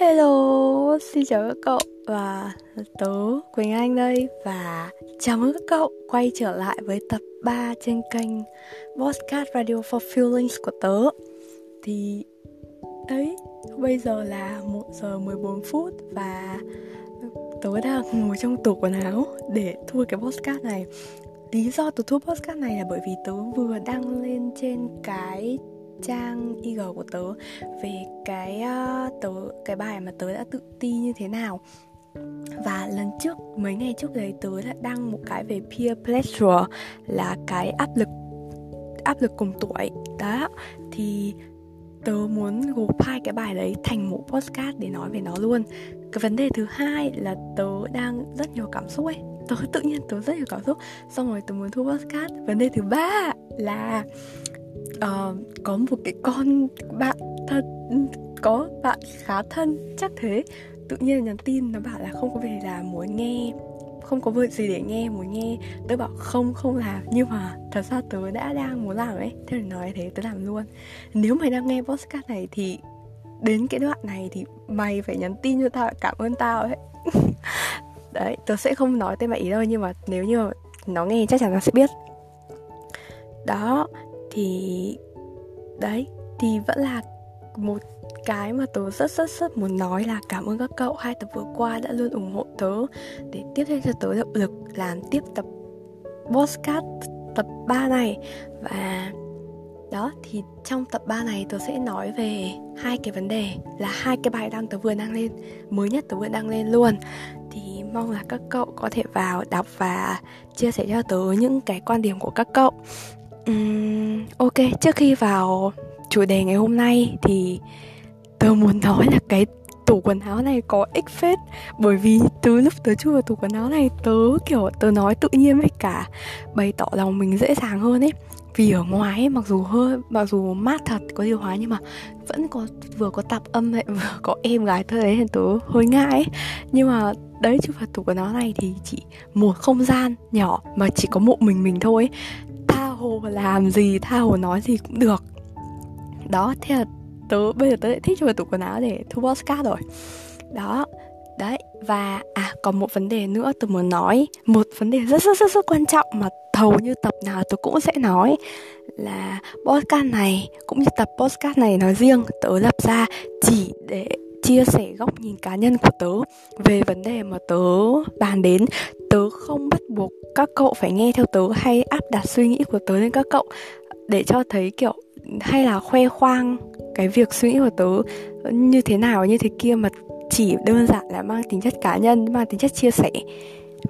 Hello, xin chào các cậu và tớ Quỳnh Anh đây. Và chào mừng các cậu quay trở lại với tập 3 trên kênh Podcast Radio for Feelings của tớ Thì đấy, bây giờ là 1 giờ 14 phút và tớ đang ngồi trong tủ quần áo để thu cái podcast này. Lý do tớ thu podcast này là bởi vì tớ vừa đăng lên trên cái trang IG của tớ về cái uh, tớ cái bài mà tớ đã tự ti như thế nào. Và lần trước mấy ngày trước đấy tớ đã đăng một cái về peer pressure là cái áp lực áp lực cùng tuổi. Đó thì tớ muốn gộp hai cái bài đấy thành một podcast để nói về nó luôn. Cái vấn đề thứ hai là tớ đang rất nhiều cảm xúc ấy. Tớ tự nhiên tớ rất nhiều cảm xúc xong rồi tớ muốn thu podcast. Vấn đề thứ ba là uh, có một cái con bạn thân có bạn khá thân chắc thế. Tự nhiên nhắn tin nó bảo là không có về là muốn nghe không có việc gì để nghe muốn nghe. Tớ bảo không không làm. Nhưng mà thật ra tớ đã đang muốn làm ấy thế là nói thế tớ làm luôn. Nếu mày đang nghe podcast này thì đến cái đoạn này thì mày phải nhắn tin cho tao cảm ơn tao ấy. Đấy tớ sẽ không nói tên bạn ý đâu nhưng mà nếu như nó nghe chắc chắn nó sẽ biết. Đó thì đấy, thì vẫn là một cái mà tớ rất rất rất muốn nói là cảm ơn các cậu hai tập vừa qua đã luôn ủng hộ tớ để tiếp theo cho tớ động lực làm tiếp tập podcast tập 3 này. Và đó, thì trong tập 3 này tớ sẽ nói về hai cái vấn đề là hai cái bài đăng tớ vừa đăng lên, mới nhất tớ vừa đăng lên luôn. Thì mong là các cậu có thể vào đọc và chia sẻ cho tớ những cái quan điểm của các cậu um, ok trước khi vào chủ đề ngày hôm nay thì tớ muốn nói là cái tủ quần áo này có ích phết. Bởi vì từ lúc tớ chui vào tủ quần áo này tớ kiểu tớ nói tự nhiên với cả bày tỏ lòng mình dễ dàng hơn ấy. Vì ở ngoài ấy, mặc dù hơi mặc dù mát thật có điều hòa nhưng mà vẫn có vừa có tạp âm lại vừa có em gái thơ đấy nên tớ hơi ngại ấy. Nhưng mà đấy chứ vào tủ quần áo này thì chỉ một không gian nhỏ mà chỉ có một mình mình thôi ấy hồ làm gì, tha hồ nói gì cũng được. Đó, thế là tớ, bây giờ tớ lại thích vào tủ quần áo để thu podcast rồi. Đó, đấy, và à còn một vấn đề nữa tôi muốn nói. Một vấn đề rất rất rất rất quan trọng mà hầu như tập nào tôi cũng sẽ nói là podcast này, cũng như tập podcast này nói riêng, tớ lập ra chỉ để chia sẻ góc nhìn cá nhân của tớ về vấn đề mà tớ bàn đến. Tớ không bắt buộc các cậu phải nghe theo tớ hay áp đặt suy nghĩ của tớ lên các cậu. Để cho thấy kiểu, hay là khoe khoang cái việc suy nghĩ của tớ như thế nào, như thế kia mà chỉ đơn giản là mang tính chất cá nhân, mang tính chất chia sẻ.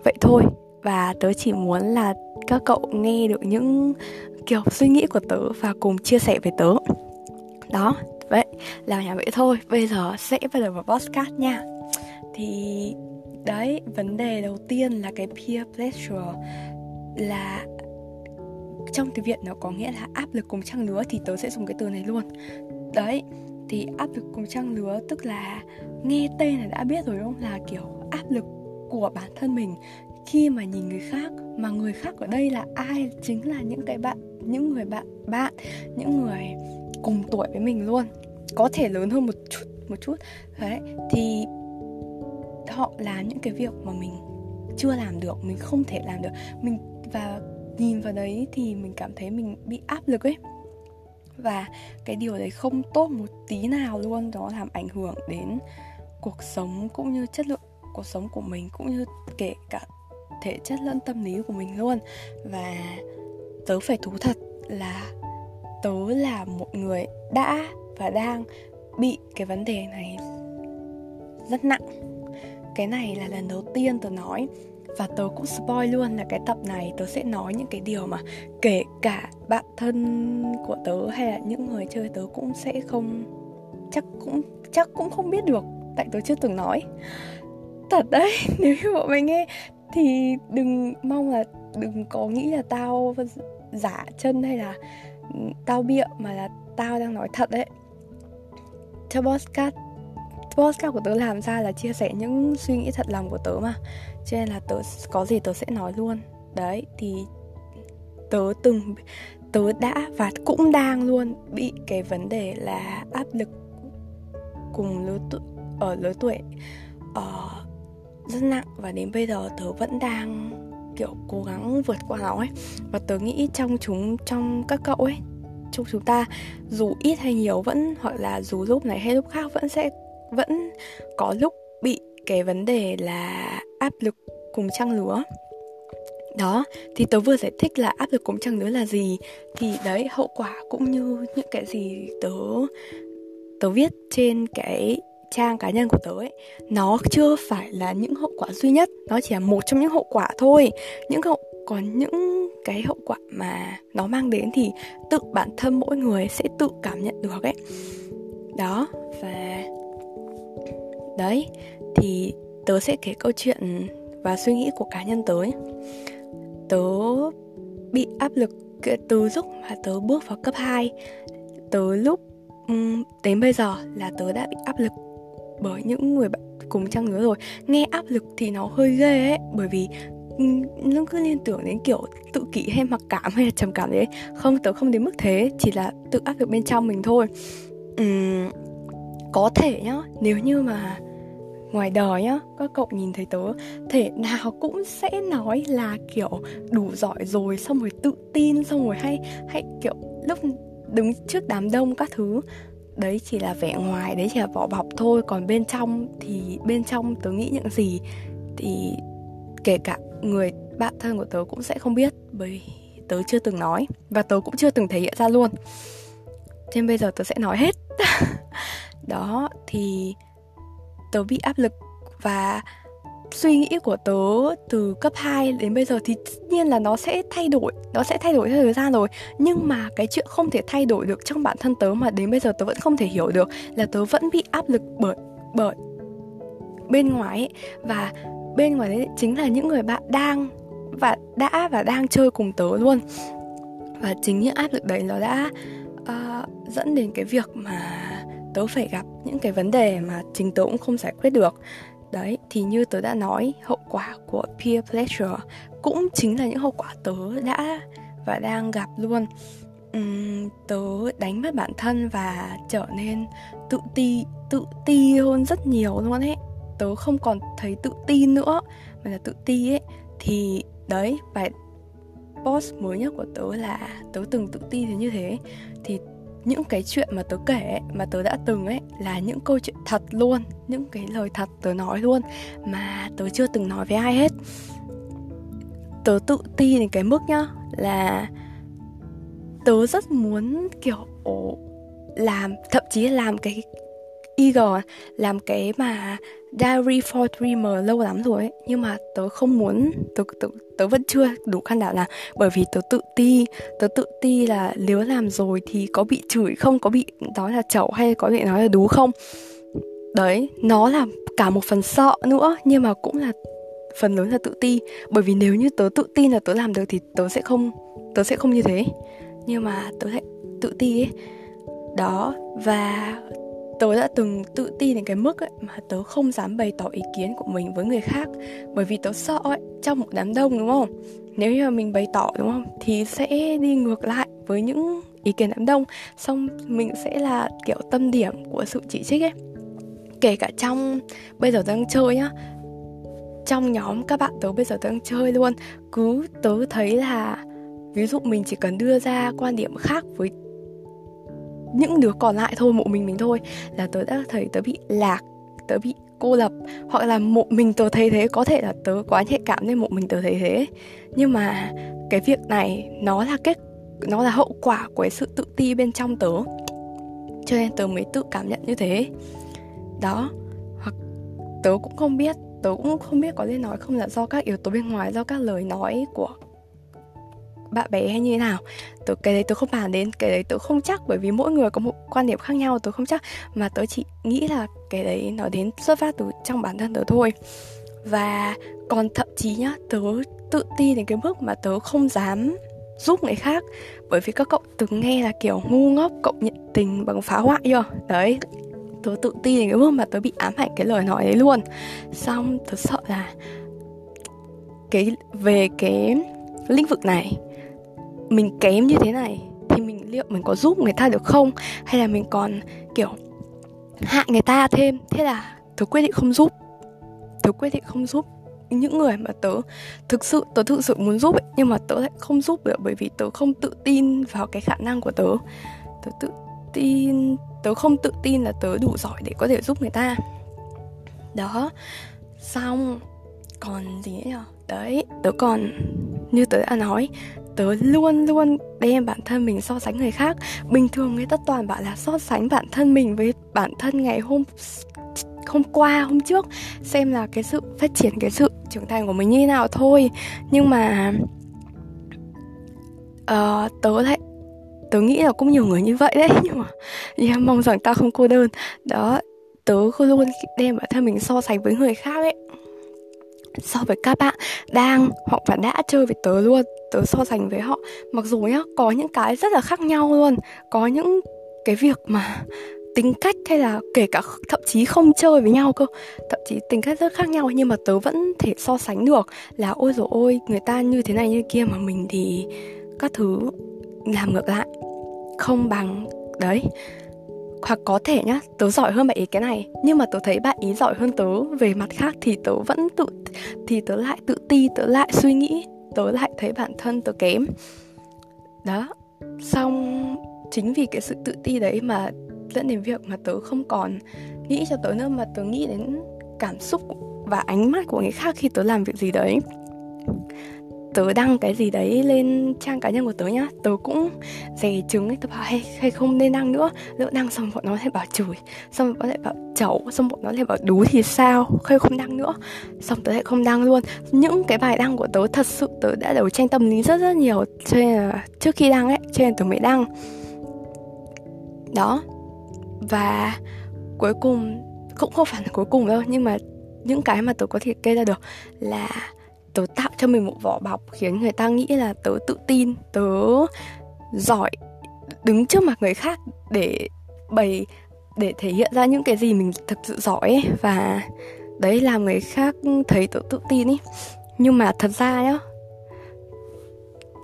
Vậy thôi, và tớ chỉ muốn là các cậu nghe được những kiểu suy nghĩ của tớ và cùng chia sẻ với tớ. Đó vậy, là nhà vậy thôi. Bây giờ sẽ bắt đầu vào podcast nha. Thì đấy, vấn đề đầu tiên là cái peer pressure là trong tiếng Việt nó có nghĩa là áp lực cùng trang lứa thì tớ sẽ dùng cái từ này luôn. Đấy, thì áp lực cùng trang lứa tức là nghe tên là đã biết rồi đúng không? Là kiểu áp lực của bản thân mình khi mà nhìn người khác, mà người khác ở đây là ai? Chính là những cái bạn những người bạn bạn, những người cùng tuổi với mình luôn. Có thể lớn hơn một chút một chút. Đấy, thì họ làm những cái việc mà mình chưa làm được, mình không thể làm được. Mình, và nhìn vào đấy thì mình cảm thấy mình bị áp lực ấy. Và cái điều đấy không tốt một tí nào luôn, đó làm ảnh hưởng đến cuộc sống cũng như chất lượng, cuộc sống của mình cũng như kể cả thể chất lẫn tâm lý của mình luôn. Và tớ phải thú thật là tớ là một người đã và đang bị cái vấn đề này rất nặng. Cái này là lần đầu tiên tớ nói và tớ cũng spoil luôn là cái tập này tớ sẽ nói những cái điều mà kể cả bạn thân của tớ hay là những người chơi tớ cũng sẽ không, chắc cũng chắc cũng không biết được tại tớ chưa từng nói. Thật đấy, nếu như bọn mày nghe thì đừng mong là đừng có nghĩ là tao giả chân hay là tao bịa mà là tao đang nói thật đấy cho podcast podcast của tớ làm ra là chia sẻ những suy nghĩ thật lòng của tớ mà. Cho nên là tớ có gì tớ sẽ nói luôn. Đấy thì tớ từng tớ đã và cũng đang luôn bị cái vấn đề là áp lực cùng lứa tuổi ở lứa tuổi uh, rất nặng. Và đến bây giờ tớ vẫn đang kiểu cố gắng vượt qua nó ấy. Và tớ nghĩ trong chúng, trong các cậu ấy, trong chúng ta, dù ít hay nhiều vẫn, hoặc là dù lúc này hay lúc khác vẫn sẽ, vẫn có lúc bị cái vấn đề là áp lực cùng trăng lứa. Đó, thì tớ vừa giải thích là áp lực cùng trăng lứa là gì. Thì đấy, hậu quả cũng như những cái gì tớ tớ viết trên cái trang cá nhân của tớ ấy, nó chưa phải là những hậu quả duy nhất, nó chỉ là một trong những hậu quả thôi. Những hậu còn những cái hậu quả mà nó mang đến thì tự bản thân mỗi người sẽ tự cảm nhận được ấy. Đó, và đấy, thì tớ sẽ kể câu chuyện và suy nghĩ của cá nhân tớ ấy. tớ bị áp lực từ lúc mà tớ bước vào cấp 2 tớ lúc đến bây giờ là tớ đã bị áp lực bởi những người bạn cùng trang lứa rồi nghe áp lực thì nó hơi ghê ấy. Bởi vì ừ, nó cứ liên tưởng đến kiểu tự kỷ hay mặc cảm hay là trầm cảm đấy không tớ không đến mức thế chỉ là tự áp lực bên trong mình thôi. Uhm, có thể nhá nếu như mà ngoài đời nhá các cậu nhìn thấy tớ thể nào cũng sẽ nói là kiểu đủ giỏi rồi xong rồi tự tin xong rồi hay hay kiểu lúc đứng trước đám đông các thứ đấy chỉ là vẻ ngoài, đấy chỉ là vỏ bọc thôi. Còn bên trong thì, bên trong tớ nghĩ những gì thì kể cả người bạn thân của tớ cũng sẽ không biết, bởi tớ chưa từng nói và tớ cũng chưa từng thể hiện ra luôn. Nên bây giờ tớ sẽ nói hết. Đó, thì tớ bị áp lực và suy nghĩ của tớ từ cấp 2 đến bây giờ thì tất nhiên là nó sẽ thay đổi nó sẽ thay đổi theo thời gian rồi. Nhưng mà cái chuyện không thể thay đổi được trong bản thân tớ mà đến bây giờ tớ vẫn không thể hiểu được là tớ vẫn bị áp lực bởi bởi bên ngoài ấy. và bên ngoài đấy chính là những người bạn đang và đã và đang chơi cùng tớ luôn. Và chính những áp lực đấy nó đã uh, dẫn đến cái việc mà tớ phải gặp những cái vấn đề mà chính tớ cũng không giải quyết được đấy thì như tớ đã nói hậu quả của peer pressure cũng chính là những hậu quả tớ đã và đang gặp luôn. Uhm, tớ đánh mất bản thân và trở nên tự ti tự ti hơn rất nhiều luôn ấy. Tớ không còn thấy tự tin nữa mà là tự ti ấy. Thì đấy bài post mới nhất của tớ là tớ từng tự ti thế như thế. Thì những cái chuyện mà tớ kể mà tớ đã từng ấy, là những câu chuyện thật luôn, những cái lời thật tớ nói luôn, mà tớ chưa từng nói với ai hết. Tớ tự ti đến cái mức nhá, là tớ rất muốn, kiểu, làm, thậm chí làm cái IG à, làm cái mà Diary for Dreamer lâu lắm rồi ấy. Nhưng mà tớ không muốn tớ, tớ, tớ vẫn chưa đủ can đảm là bởi vì tớ tự ti tớ tự ti là nếu làm rồi thì có bị chửi không có bị nói là chậu hay có bị nói là đú không? Đấy nó là cả một phần sợ nữa nhưng mà cũng là phần lớn là tự ti. Bởi vì nếu như tớ tự tin là tớ làm được thì tớ sẽ không tớ sẽ không như thế. Nhưng mà tớ lại tự ti ấy. Đó và tớ đã từng tự ti đến cái mức ấy, mà tớ không dám bày tỏ ý kiến của mình với người khác bởi vì tớ sợ ấy, trong một đám đông đúng không? Nếu như mà mình bày tỏ đúng không? Thì sẽ đi ngược lại với những ý kiến đám đông xong mình sẽ là kiểu tâm điểm của sự chỉ trích ấy. Kể cả trong bây giờ đang chơi nhá trong nhóm các bạn tớ bây giờ đang chơi luôn cứ tớ thấy là ví dụ mình chỉ cần đưa ra quan điểm khác với những đứa còn lại thôi một mình mình thôi. Là tớ đã thấy tớ bị lạc, tớ bị cô lập, hoặc là một mình tớ thấy thế, có thể là tớ quá nhạy cảm nên một mình tớ thấy thế. Nhưng mà cái việc này nó là kết, nó là hậu quả của cái sự tự ti bên trong tớ. Cho nên tớ mới tự cảm nhận như thế. Đó, hoặc tớ cũng không biết, tớ cũng không biết có nên nói không là do các yếu tố bên ngoài, do các lời nói của bạn bè hay như thế nào. Tôi cái đấy tôi không bàn đến, cái đấy tôi không chắc, bởi vì mỗi người có một quan điểm khác nhau tôi không chắc. Mà tôi chỉ nghĩ là cái đấy nó đến xuất phát từ trong bản thân tớ thôi. Và còn thậm chí nhá, tớ tự ti đến cái mức mà tớ không dám giúp người khác. Bởi vì các cậu từng nghe là kiểu ngu ngốc, cậu nhận tình bằng phá hoại chưa? Đấy, tớ tự ti đến cái mức mà tớ bị ám ảnh cái lời nói đấy luôn. Xong tớ sợ là cái, về cái lĩnh vực này mình kém như thế này thì mình liệu mình có giúp người ta được không? Hay là mình còn kiểu hại người ta thêm? Thế là tớ quyết định không giúp. Tớ quyết định không giúp những người mà tớ thực sự tớ thực sự muốn giúp ấy, nhưng mà tớ lại không giúp được bởi vì tớ không tự tin vào cái khả năng của tớ. Tớ tự tin tớ không tự tin là tớ đủ giỏi để có thể giúp người ta. Đó xong. Còn gì nữa nhở đấy tớ còn như tớ đã nói tớ luôn luôn đem bản thân mình so sánh người khác. Bình thường người ta toàn bảo là so sánh bản thân mình với bản thân ngày hôm hôm qua hôm trước xem là cái sự phát triển cái sự trưởng thành của mình như thế nào thôi. Nhưng mà uh, tớ lại tớ nghĩ là cũng nhiều người như vậy đấy nhưng mà yeah, mong rằng ta không cô đơn. Đó tớ luôn đem bản thân mình so sánh với người khác ấy so với các bạn đang hoặc là đã chơi với tớ luôn, tớ so sánh với họ. Mặc dù nhá, có những cái rất là khác nhau luôn. Có những cái việc mà tính cách hay là kể cả thậm chí không chơi với nhau cơ, thậm chí tính cách rất khác nhau nhưng mà tớ vẫn thể so sánh được là, ôi rồi ôi, người ta như thế này như kia mà mình thì các thứ làm ngược lại, không bằng. Đấy hoặc có thể nhá, tớ giỏi hơn bạn ý cái này. Nhưng mà tớ thấy bạn ý giỏi hơn tớ, về mặt khác thì tớ vẫn tự, thì tớ lại tự ti, tớ lại suy nghĩ, tớ lại thấy bản thân tớ kém. Đó, xong chính vì cái sự tự ti đấy mà dẫn đến việc mà tớ không còn nghĩ cho tớ nữa, mà tớ nghĩ đến cảm xúc và ánh mắt của người khác khi tớ làm việc gì đấy tớ đăng cái gì đấy lên trang cá nhân của tớ nhá. Tớ cũng dè chứng ấy tớ bảo hay, hay không nên đăng nữa. Lỡ đăng xong bọn nó lại bảo chửi. Xong bọn nó lại bảo chẩu. Xong bọn nó lại bảo đú thì sao? Hay không đăng nữa. Xong tớ lại không đăng luôn. Những cái bài đăng của tớ thật sự tớ đã đấu tranh tâm lý rất rất nhiều. Cho nên là trước khi đăng ấy cho nên tớ mới đăng. Đó. Và cuối cùng cũng không phải là cuối cùng đâu nhưng mà những cái mà tớ có thể kê ra được là tớ tạo cho mình một vỏ bọc khiến người ta nghĩ là tớ tự tin, tớ giỏi, đứng trước mặt người khác để bày, để thể hiện ra những cái gì mình thực sự giỏi ấy. Và đấy, làm người khác thấy tớ tự tin ấy. Nhưng mà thật ra nhá,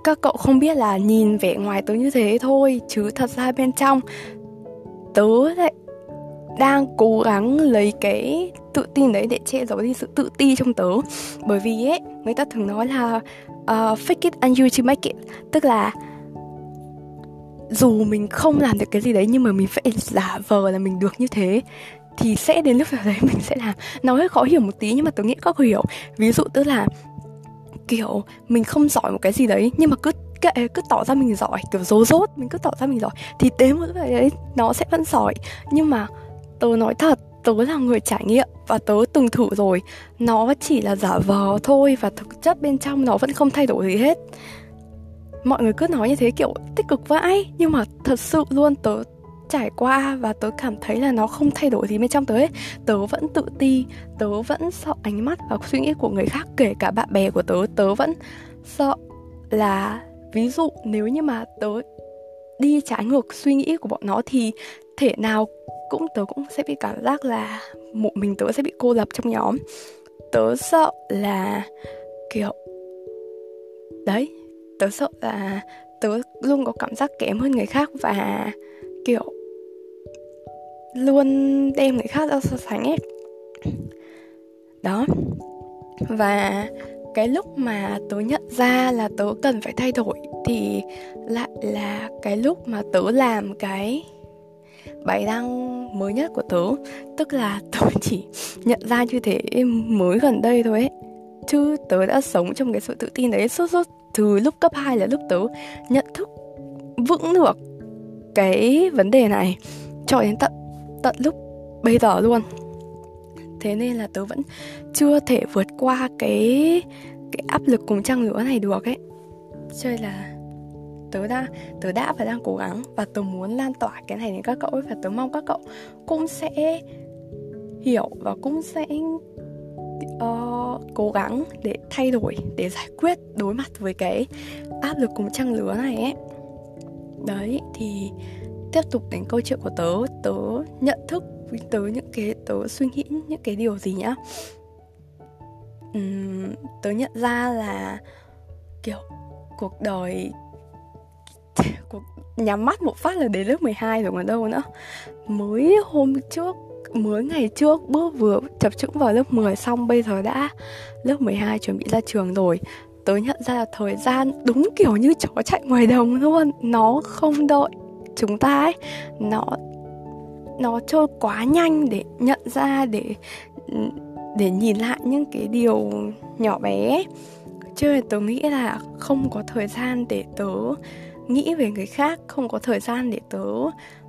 các cậu không biết là nhìn vẻ ngoài tớ như thế thôi, chứ thật ra bên trong tớ lại đang cố gắng lấy cái tự tin đấy để che giấu đi sự tự ti trong tớ. Bởi vì ấy người ta thường nói là uh, fake it until you make it. Tức là dù mình không làm được cái gì đấy nhưng mà mình phải giả vờ là mình được như thế thì sẽ đến lúc nào đấy mình sẽ làm. Nó hơi khó hiểu một tí nhưng mà tôi nghĩ có hiểu. Ví dụ tức là kiểu mình không giỏi một cái gì đấy nhưng mà cứ kệ cứ tỏ ra mình giỏi kiểu dố dốt mình cứ tỏ ra mình giỏi thì đến một lúc đấy nó sẽ vẫn giỏi. Nhưng mà tớ nói thật, tớ là người trải nghiệm và tớ từng thử rồi. Nó chỉ là giả vờ thôi và thực chất bên trong nó vẫn không thay đổi gì hết. Mọi người cứ nói như thế kiểu tích cực vãi nhưng mà thật sự luôn tớ trải qua và tớ cảm thấy là nó không thay đổi gì bên trong tớ ấy. Tớ vẫn tự ti, tớ vẫn sợ ánh mắt và suy nghĩ của người khác, kể cả bạn bè của tớ. Tớ vẫn sợ là, ví dụ nếu như mà tớ đi trái ngược suy nghĩ của bọn nó thì thể nào cũng tớ cũng sẽ bị cảm giác là một mình tớ sẽ bị cô lập trong nhóm. Tớ sợ là, kiểu, đấy, tớ sợ là tớ luôn có cảm giác kém hơn người khác và, kiểu, luôn đem người khác ra so sánh ấy. Đó. Và cái lúc mà tớ nhận ra là tớ cần phải thay đổi thì lại là cái lúc mà tớ làm cái bài đăng mới nhất của tớ. Tức là tớ chỉ nhận ra như thế mới gần đây thôi ấy. Chứ tớ đã sống trong cái sự tự tin đấy suốt suốt từ lúc cấp 2 là lúc tớ nhận thức vững được cái vấn đề này cho đến tận tận lúc bây giờ luôn thế nên là tớ vẫn chưa thể vượt qua cái cái áp lực cùng trang lứa này được ấy. Chơi là tớ đã tớ đã và đang cố gắng và tớ muốn lan tỏa cái này đến các cậu ấy và tớ mong các cậu cũng sẽ hiểu và cũng sẽ uh, cố gắng để thay đổi để giải quyết đối mặt với cái áp lực cùng trang lứa này ấy. Đấy thì tiếp tục đến câu chuyện của tớ. Tớ nhận thức tớ những cái tớ suy nghĩ những cái điều gì nhá? Uhm, tớ nhận ra là kiểu cuộc đời cuộc nhắm mắt một phát là đến lớp 12 rồi còn đâu nữa. Mới hôm trước mới ngày trước bước vừa chập chững vào lớp 10 xong bây giờ đã lớp 12 chuẩn bị ra trường rồi. Tớ nhận ra là thời gian đúng kiểu như chó chạy ngoài đồng luôn. Nó không đợi chúng ta ấy. Nó nó trôi quá nhanh để nhận ra, để để nhìn lại những cái điều nhỏ bé. Cho nên tớ nghĩ là không có thời gian để tớ nghĩ về người khác, không có thời gian để tớ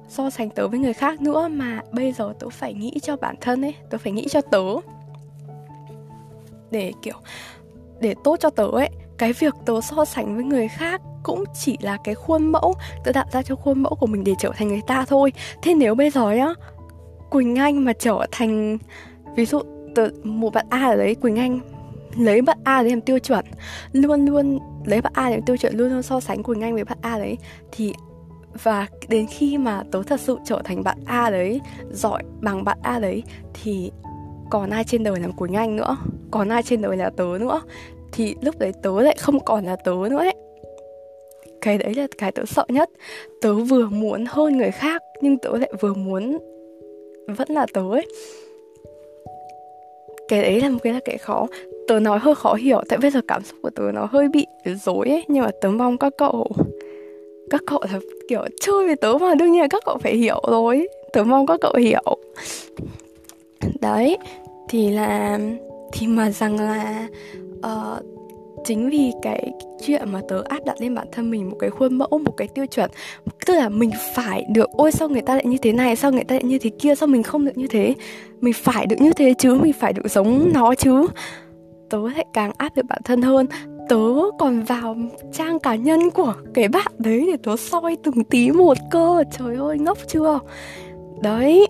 so sánh tớ với người khác nữa mà bây giờ tớ phải nghĩ cho bản thân ấy, tớ phải nghĩ cho tớ. Để kiểu, để tốt cho tớ ấy, cái việc tớ so sánh với người khác cũng chỉ là cái khuôn mẫu tự tạo ra cho khuôn mẫu của mình để trở thành người ta thôi. Thế nếu bây giờ nhá, quỳnh anh mà trở thành, ví dụ từ một bạn a ở đấy, quỳnh anh lấy bạn a để làm tiêu chuẩn, luôn luôn lấy bạn a để làm tiêu chuẩn, luôn luôn so sánh quỳnh anh với bạn a đấy, thì, và đến khi mà tớ thật sự trở thành bạn A đấy, giỏi bằng bạn A đấy, thì còn ai trên đời làm Quỳnh Anh nữa? Còn ai trên đời là tớ nữa? Thì lúc đấy tớ lại không còn là tớ nữa ấy cái đấy là cái tớ sợ nhất. Tớ vừa muốn hơn người khác nhưng tớ lại vừa muốn vẫn là tớ ấy. Cái đấy là một cái là cái khó. Tớ nói hơi khó hiểu tại bây giờ cảm xúc của tớ nó hơi bị dối ấy nhưng mà tớ mong các cậu các cậu là kiểu chơi với tớ mà đương nhiên là các cậu phải hiểu rồi. Tớ mong các cậu hiểu. Đấy thì là thì mà rằng là uh, chính vì cái chuyện mà tớ áp đặt lên bản thân mình một cái khuôn mẫu, một cái tiêu chuẩn, tức là mình phải được, ôi, sao người ta lại như thế này? Sao người ta lại như thế kia? Sao mình không được như thế? Mình phải được như thế chứ? Mình phải được giống nó chứ? Tớ lại càng áp lực bản thân hơn. Tớ còn vào trang cá nhân của cái bạn đấy để tớ soi từng tí một cơ. Trời ơi, ngốc chưa? Đấy.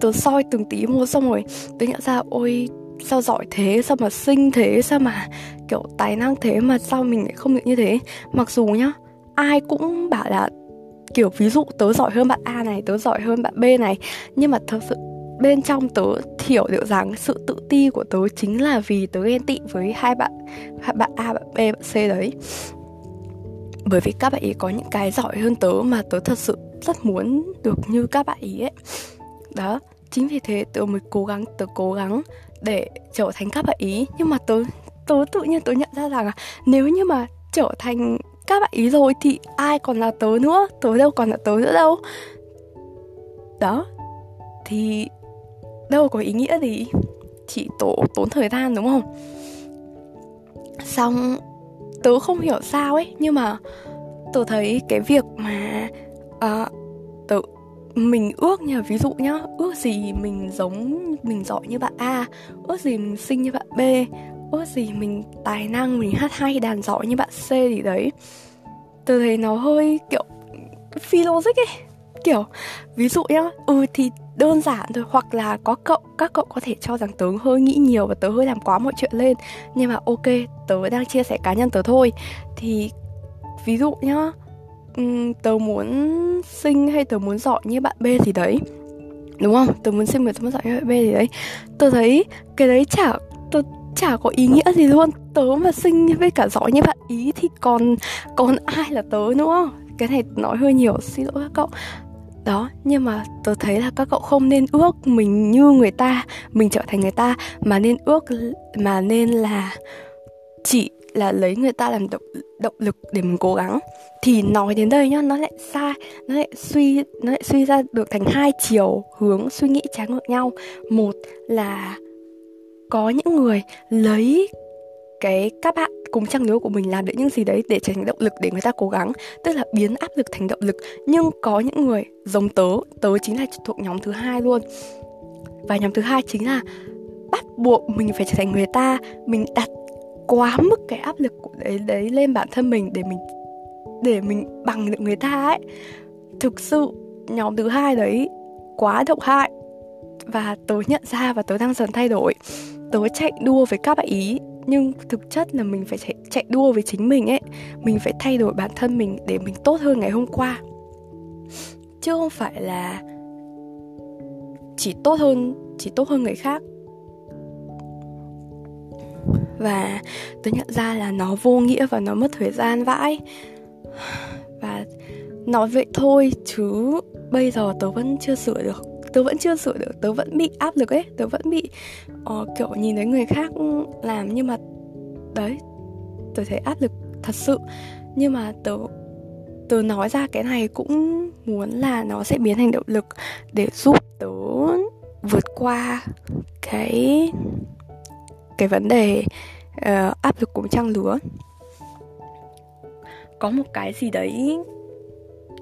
Tớ soi từng tí một xong rồi, tớ nhận ra, ôi sao giỏi thế sao mà xinh thế sao mà kiểu tài năng thế mà sao mình lại không được như thế? Mặc dù nhá ai cũng bảo là kiểu ví dụ tớ giỏi hơn bạn A này tớ giỏi hơn bạn B này nhưng mà thật sự bên trong tớ hiểu được rằng sự tự ti của tớ chính là vì tớ ghen tị với hai bạn bạn A, bạn B, bạn C đấy. Bởi vì các bạn ấy có những cái giỏi hơn tớ mà tớ thật sự rất muốn được như các bạn ấy ấy. Đó chính vì thế tớ mới cố gắng tớ cố gắng để trở thành các bạn ý. Nhưng mà tớ tớ tự nhiên tớ nhận ra rằng là nếu như mà trở thành các bạn ý rồi thì ai còn là tớ nữa? Tớ đâu còn là tớ nữa đâu. Đó. Thì đâu có ý nghĩa gì. Chỉ tổ tốn thời gian đúng không? Xong tớ không hiểu sao ấy nhưng mà tớ thấy cái việc mà uh, tớ mình ước nha, ví dụ nhá, ước gì mình giống, mình giỏi như bạn A, ước gì mình xinh như bạn B, ước gì mình tài năng, mình hát hay, đàn giỏi như bạn C gì đấy. Tôi thấy nó hơi, kiểu, phi logic ấy. Kiểu, ví dụ nhá ừ thì đơn giản thôi, hoặc là có cậu, các cậu có thể cho rằng tớ hơi nghĩ nhiều và tớ hơi làm quá mọi chuyện lên. Nhưng mà ok, tớ đang chia sẻ cá nhân tớ thôi. Thì, ví dụ nhá tớ muốn sinh hay tớ muốn giỏi như bạn B thì đấy. Đúng không? Tớ muốn sinh mà tớ muốn giỏi như bạn B thì đấy. Tớ thấy cái đấy chả, tớ chả có ý nghĩa gì luôn. Tớ mà sinh với cả giỏi như bạn ý thì còn còn ai là tớ nữa? Cái này nói hơi nhiều, xin lỗi các cậu. Đó, nhưng mà tớ thấy là các cậu không nên ước mình như người ta, mình trở thành người ta, mà nên ước mà nên là chỉ là lấy người ta làm động động lực để mình cố gắng. Thì nói đến đây nhá, nó lại sai nó lại suy, nó lại suy ra được thành hai chiều hướng suy nghĩ trái ngược nhau. Một là có những người lấy cái các bạn cùng trang lứa của mình làm được những gì đấy để trở thành động lực để người ta cố gắng, tức là biến áp lực thành động lực. Nhưng có những người giống tớ tớ chính là thuộc nhóm thứ hai luôn. Và nhóm thứ hai chính là bắt buộc mình phải trở thành người ta, mình đặt quá mức cái áp lực của đấy đấy lên bản thân mình để mình để mình bằng được người ta ấy. Thực sự nhóm thứ hai đấy quá độc hại. Và tớ nhận ra và tớ đang dần thay đổi. Tớ chạy đua với các bạn ý nhưng thực chất là mình phải chạy, chạy đua với chính mình ấy. Mình phải thay đổi bản thân mình để mình tốt hơn ngày hôm qua. Chứ không phải là chỉ tốt hơn chỉ tốt hơn người khác và tôi nhận ra là nó vô nghĩa và nó mất thời gian vãi. Và nói vậy thôi chứ bây giờ tớ vẫn chưa sửa được. Tớ vẫn chưa sửa được tớ vẫn bị áp lực ấy tớ vẫn bị uh, kiểu nhìn thấy người khác làm nhưng mà đấy tớ thấy áp lực thật sự. Nhưng mà tớ tớ nói ra cái này cũng muốn là nó sẽ biến thành động lực để giúp tớ vượt qua cái cái vấn đề uh, áp lực của trang lứa. Có một cái gì đấy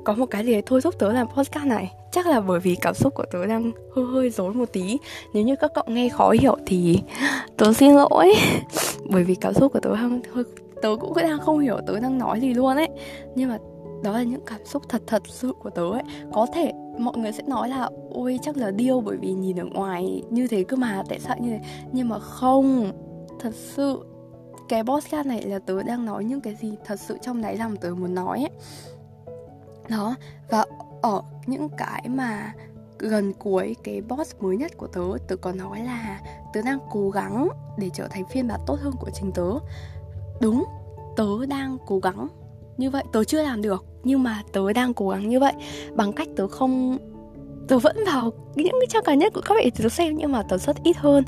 có một cái gì đấy thôi giúp tớ làm podcast này. Chắc là bởi vì cảm xúc của tớ đang hơi hơi rối một tí. Nếu như các cậu nghe khó hiểu thì tớ xin lỗi. Bởi vì cảm xúc của tớ hơi tớ cũng đang không hiểu tớ đang nói gì luôn ấy. Nhưng mà đó là những cảm xúc thật thật sự của tớ ấy. Có thể mọi người sẽ nói là, ôi, chắc là điêu bởi vì nhìn ở ngoài như thế cơ mà, tại sao như thế? Nhưng mà không, thật sự, cái podcast này là tớ đang nói những cái gì thật sự trong đáy lòng tớ muốn nói ấy. Đó, và ở những cái mà gần cuối cái boss mới nhất của tớ tớ có nói là tớ đang cố gắng để trở thành phiên bản tốt hơn của chính tớ. Đúng, tớ đang cố gắng như vậy. Tớ chưa làm được nhưng mà tớ đang cố gắng như vậy. Bằng cách tớ không tớ vẫn vào những cái trang cá nhân của các bạn tớ xem nhưng mà tớ rất ít hơn.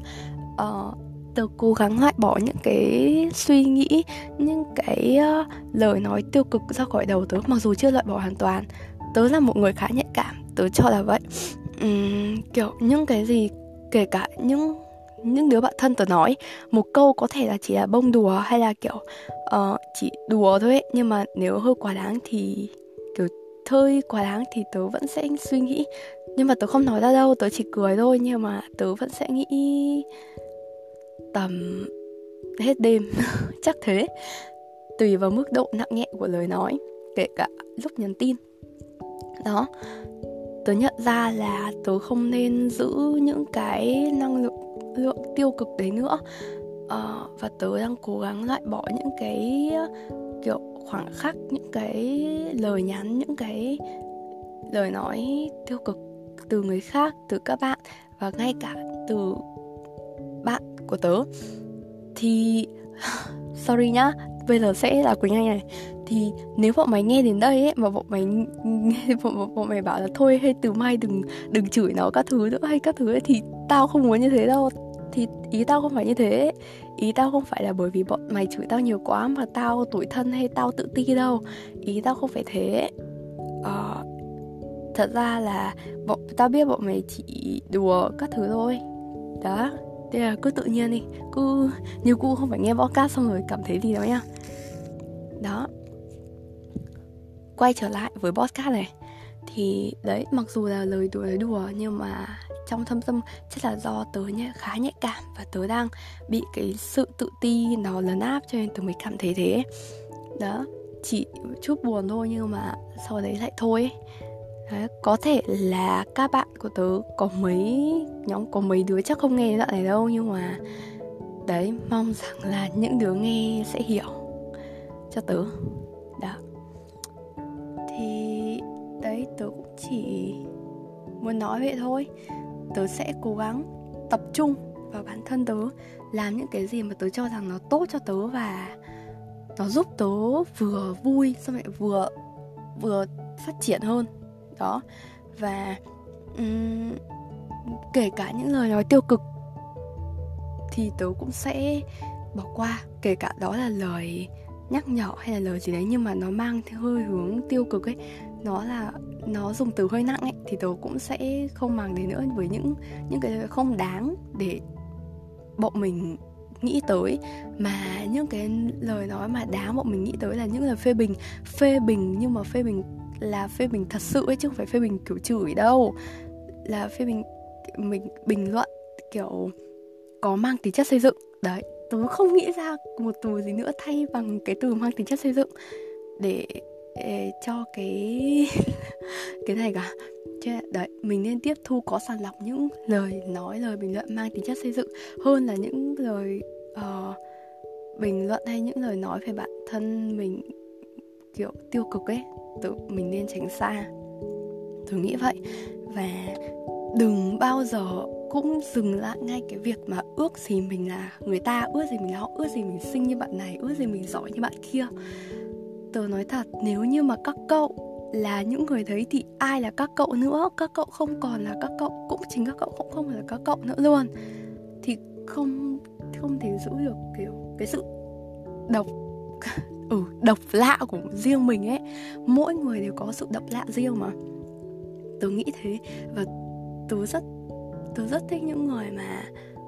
Uh, tớ cố gắng loại bỏ những cái suy nghĩ những cái uh, lời nói tiêu cực ra khỏi đầu tớ mặc dù chưa loại bỏ hoàn toàn. Tớ là một người khá nhạy cảm tớ cho là vậy. Uhm, kiểu những cái gì kể cả những những đứa bạn thân tớ nói một câu có thể là chỉ là bông đùa hay là kiểu uh, chỉ đùa thôi ấy. nhưng mà nếu hơi quá đáng thì kiểu hơi quá đáng thì tớ vẫn sẽ suy nghĩ. Nhưng mà tớ không nói ra đâu tớ chỉ cười thôi nhưng mà tớ vẫn sẽ nghĩ tầm hết đêm. Chắc thế. Tùy vào mức độ nặng nhẹ của lời nói kể cả lúc nhắn tin. Đó. Tớ nhận ra là tớ không nên giữ những cái năng lượng lượng tiêu cực đấy nữa. Uh, và tớ đang cố gắng loại bỏ những cái kiểu khoảng khắc những cái lời nhắn những cái lời nói tiêu cực từ người khác từ các bạn và ngay cả từ bạn của tớ. Thì sorry nhá bây giờ sẽ là quỳnh anh này. Thì nếu bọn mày nghe đến đây ấy mà bọn mày bọn, bọn mày bảo là thôi hay từ mai đừng đừng chửi nó các thứ nữa hay các thứ ấy thì tao không muốn như thế đâu thì ý tao không phải như thế. Ý tao không phải là bởi vì bọn mày chửi tao nhiều quá mà tao tủi thân hay tao tự ti đâu. Ý tao không phải thế. Uh, thật ra là bọn tao biết bọn mày chỉ đùa các thứ thôi. Đó thế là cứ tự nhiên đi. Cứ như cu không phải nghe podcast xong rồi cảm thấy gì đó nhá đó. Quay trở lại với podcast này. Thì đấy mặc dù là lời đùa lời đùa nhưng mà trong thâm tâm chắc là do tớ nhẹ, khá nhạy cảm và tớ đang bị cái sự tự ti nó lấn áp cho nên tớ mới cảm thấy thế. Đó chỉ chút buồn thôi nhưng mà sau đấy lại thôi Đấy, có thể là các bạn của tớ có mấy nhóm có mấy đứa chắc không nghe đoạn này đâu nhưng mà đấy mong rằng là những đứa nghe sẽ hiểu cho tớ. Đó. Thì đấy tớ cũng chỉ muốn nói vậy thôi tớ sẽ cố gắng tập trung vào bản thân tớ làm những cái gì mà tớ cho rằng nó tốt cho tớ và nó giúp tớ vừa vui xong lại vừa vừa phát triển hơn. Đó. Và um, kể cả những lời nói tiêu cực thì tớ cũng sẽ bỏ qua. Kể cả đó là lời nhắc nhở hay là lời gì đấy nhưng mà nó mang theo hơi hướng tiêu cực ấy. Nó là nó dùng từ hơi nặng ấy thì tớ cũng sẽ không mang đến nữa với những những cái không đáng để bọn mình nghĩ tới. Mà những cái lời nói mà đáng bọn mình nghĩ tới là những lời phê bình. Phê bình nhưng mà phê bình là phê bình thật sự ấy chứ không phải phê bình kiểu chửi đâu. Là phê bình mình bình luận kiểu có mang tính chất xây dựng. Đấy tớ không nghĩ ra một từ gì nữa thay bằng cái từ mang tính chất xây dựng để, cho cái cái này cả. Chứ đấy mình nên tiếp thu có sàng lọc những lời nói lời bình luận mang tính chất xây dựng hơn là những lời uh, bình luận hay những lời nói về bản thân mình kiểu tiêu cực ấy. Tự mình nên tránh xa. Tôi nghĩ vậy. Và đừng bao giờ cũng dừng lại ngay cái việc mà ước gì mình là người ta ước gì mình là họ ước gì mình xinh như bạn này ước gì mình giỏi như bạn kia tớ nói thật, nếu như mà các cậu là những người đấy thì ai là các cậu nữa? Các cậu không còn là các cậu, cũng chính các cậu cũng không phải là các cậu nữa luôn. Thì không không thể giữ được kiểu cái sự độc ừ độc lạ của riêng mình ấy. Mỗi người đều có sự độc lạ riêng mà. Tớ nghĩ thế và tớ rất tớ rất thích những người mà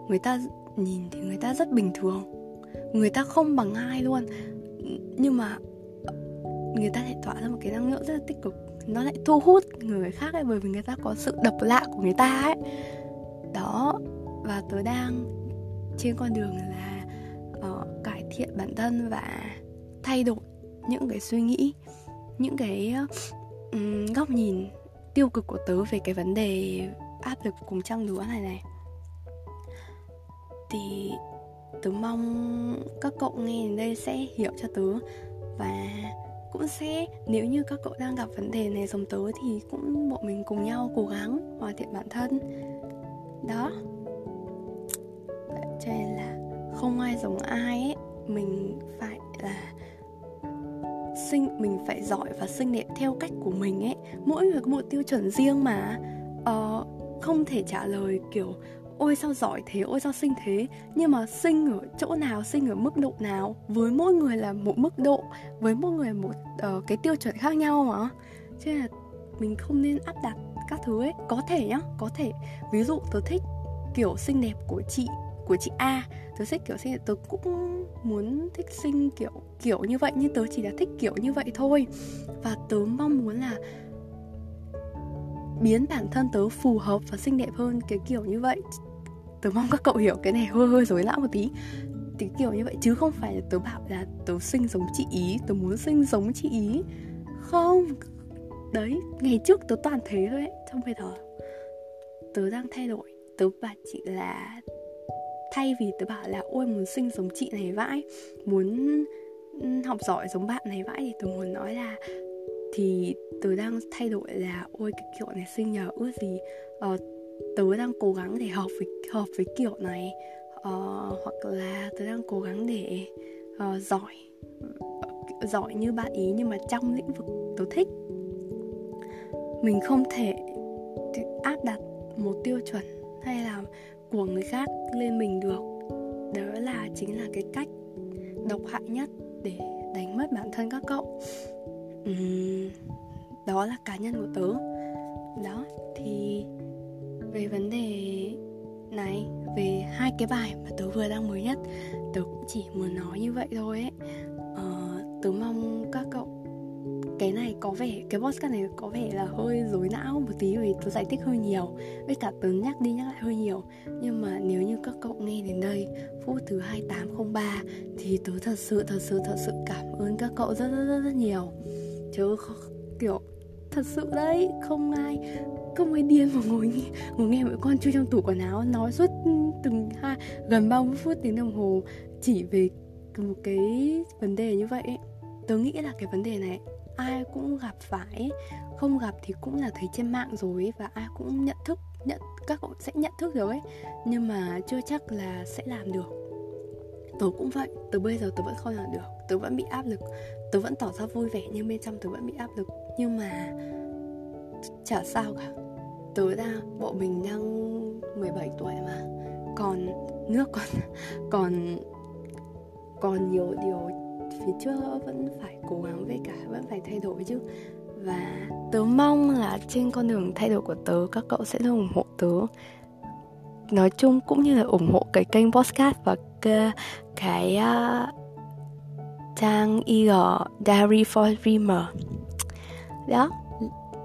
người ta nhìn thì người ta rất bình thường. Người ta không bằng ai luôn. Nhưng mà người ta lại tỏa ra một cái năng lượng rất là tích cực. Nó lại thu hút người khác ấy bởi vì người ta có sự độc lạ của người ta ấy. Đó và tớ đang trên con đường là uh, cải thiện bản thân và thay đổi những cái suy nghĩ những cái um, góc nhìn tiêu cực của tớ về cái vấn đề áp lực cùng trang lứa này này. Thì tớ mong các cậu nghe đến đây sẽ hiểu cho tớ và cũng sẽ nếu như các cậu đang gặp vấn đề này giống tớ thì cũng bọn mình cùng nhau cố gắng hoàn thiện bản thân. Đó. Cho nên là không ai giống ai ấy. Mình phải là sinh mình phải giỏi và xinh đẹp theo cách của mình ấy. Mỗi người có một tiêu chuẩn riêng mà. Uh, không thể trả lời kiểu ôi sao giỏi thế ôi sao xinh thế. Nhưng mà xinh ở chỗ nào xinh ở mức độ nào? Với mỗi người là một mức độ với mỗi người một uh, cái tiêu chuẩn khác nhau mà. Cho nên là mình không nên áp đặt các thứ ấy. Có thể nhá có thể. Ví dụ tớ thích kiểu xinh đẹp của chị của chị A. Tớ thích kiểu xinh đẹp tớ cũng muốn thích xinh kiểu kiểu như vậy nhưng tớ chỉ là thích kiểu như vậy thôi. Và tớ mong muốn là biến bản thân tớ phù hợp và xinh đẹp hơn cái kiểu như vậy tớ mong các cậu hiểu cái này hơi hơi rối não một tí. Thì kiểu như vậy chứ không phải là tớ bảo là tớ sinh giống chị ý tớ muốn sinh giống chị ý. Không đấy ngày trước tớ toàn thế thôi ấy trong bây giờ tớ đang thay đổi. Tớ bảo chị là thay vì tớ bảo là ôi muốn sinh giống chị này vãi muốn học giỏi giống bạn này vãi thì tớ muốn nói là thì tớ đang thay đổi là ôi cái kiểu này sinh nhờ ước gì uh, tớ đang cố gắng để hợp với hợp với kiểu này. Uh, hoặc là tớ đang cố gắng để uh, giỏi giỏi như bạn ý nhưng mà trong lĩnh vực tớ thích. Mình không thể áp đặt một tiêu chuẩn hay là của người khác lên mình được. Đó là chính là cái cách độc hại nhất để đánh mất bản thân các cậu. Uhm, đó là cá nhân của tớ. Đó thì về vấn đề này về hai cái bài mà tớ vừa đăng mới nhất tớ cũng chỉ muốn nói như vậy thôi ấy. Ờ, tớ mong các cậu cái này có vẻ cái podcast này có vẻ là hơi rối não một tí vì tớ giải thích hơi nhiều. Với cả tớ nhắc đi nhắc lại hơi nhiều. Nhưng mà nếu như các cậu nghe đến đây phút thứ 2803 thì tớ thật sự thật sự thật sự cảm ơn các cậu rất rất rất, rất nhiều. Chứ kiểu thật sự đấy không ai không ai điên mà ngồi nghe ngồi nghe mọi con chui trong tủ quần áo, nói suốt từng hai gần 30 phút tiếng đồng hồ chỉ về một cái vấn đề như vậy ấy. tớ nghĩ là cái vấn đề này ai cũng gặp phải không gặp thì cũng là thấy trên mạng rồi và ai cũng nhận thức, nhận, các cậu sẽ nhận thức được ấy. Nhưng mà chưa chắc là sẽ làm được. Tớ cũng vậy, từ bây giờ tớ vẫn không làm được. Tớ vẫn bị áp lực, tớ vẫn tỏ ra vui vẻ nhưng bên trong tớ vẫn bị áp lực. Nhưng mà chả sao cả tớ ra bộ mình đang 17 tuổi mà. Còn nước còn còn còn nhiều điều phía trước vẫn phải cố gắng với cả vẫn phải thay đổi chứ. Và tớ mong là trên con đường thay đổi của tớ các cậu sẽ luôn ủng hộ tớ. Nói chung cũng như là ủng hộ cái kênh podcast và cái, cái uh, trang IG Diary for Dreamer. Đó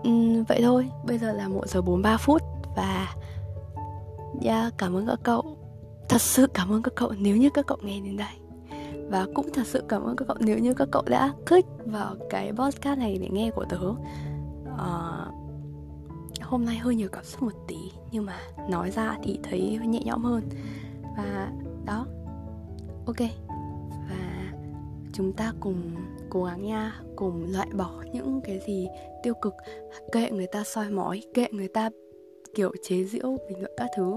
uhm, vậy thôi. Bây giờ là một giờ 43 phút và yeah, cảm ơn các cậu. Thật sự cảm ơn các cậu nếu như các cậu nghe đến đây. Và cũng thật sự cảm ơn các cậu nếu như các cậu đã click vào cái podcast này để nghe của tớ. Uh, hôm nay hơi nhiều cảm xúc một tí nhưng mà nói ra thì thấy nhẹ nhõm hơn. Và đó. Ok. Và chúng ta cùng cố gắng nha cùng loại bỏ những cái gì tiêu cực kệ người ta soi mói kệ người ta kiểu chế giễu bình luận các thứ.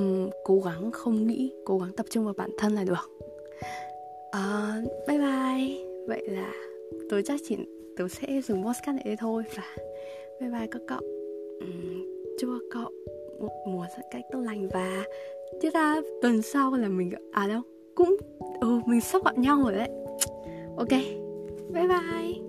Uhm, cố gắng không nghĩ cố gắng tập trung vào bản thân là được. Uh, bye bye. Vậy là tôi chắc chỉ tôi sẽ dừng podcast này đây thôi và bye bye các cậu. Uhm, chúc các cậu một mùa giãn cách tốt lành và tiếp ra tuần sau là mình à đâu cũng ừ mình sắp gặp nhau rồi đấy ok. Bye bye.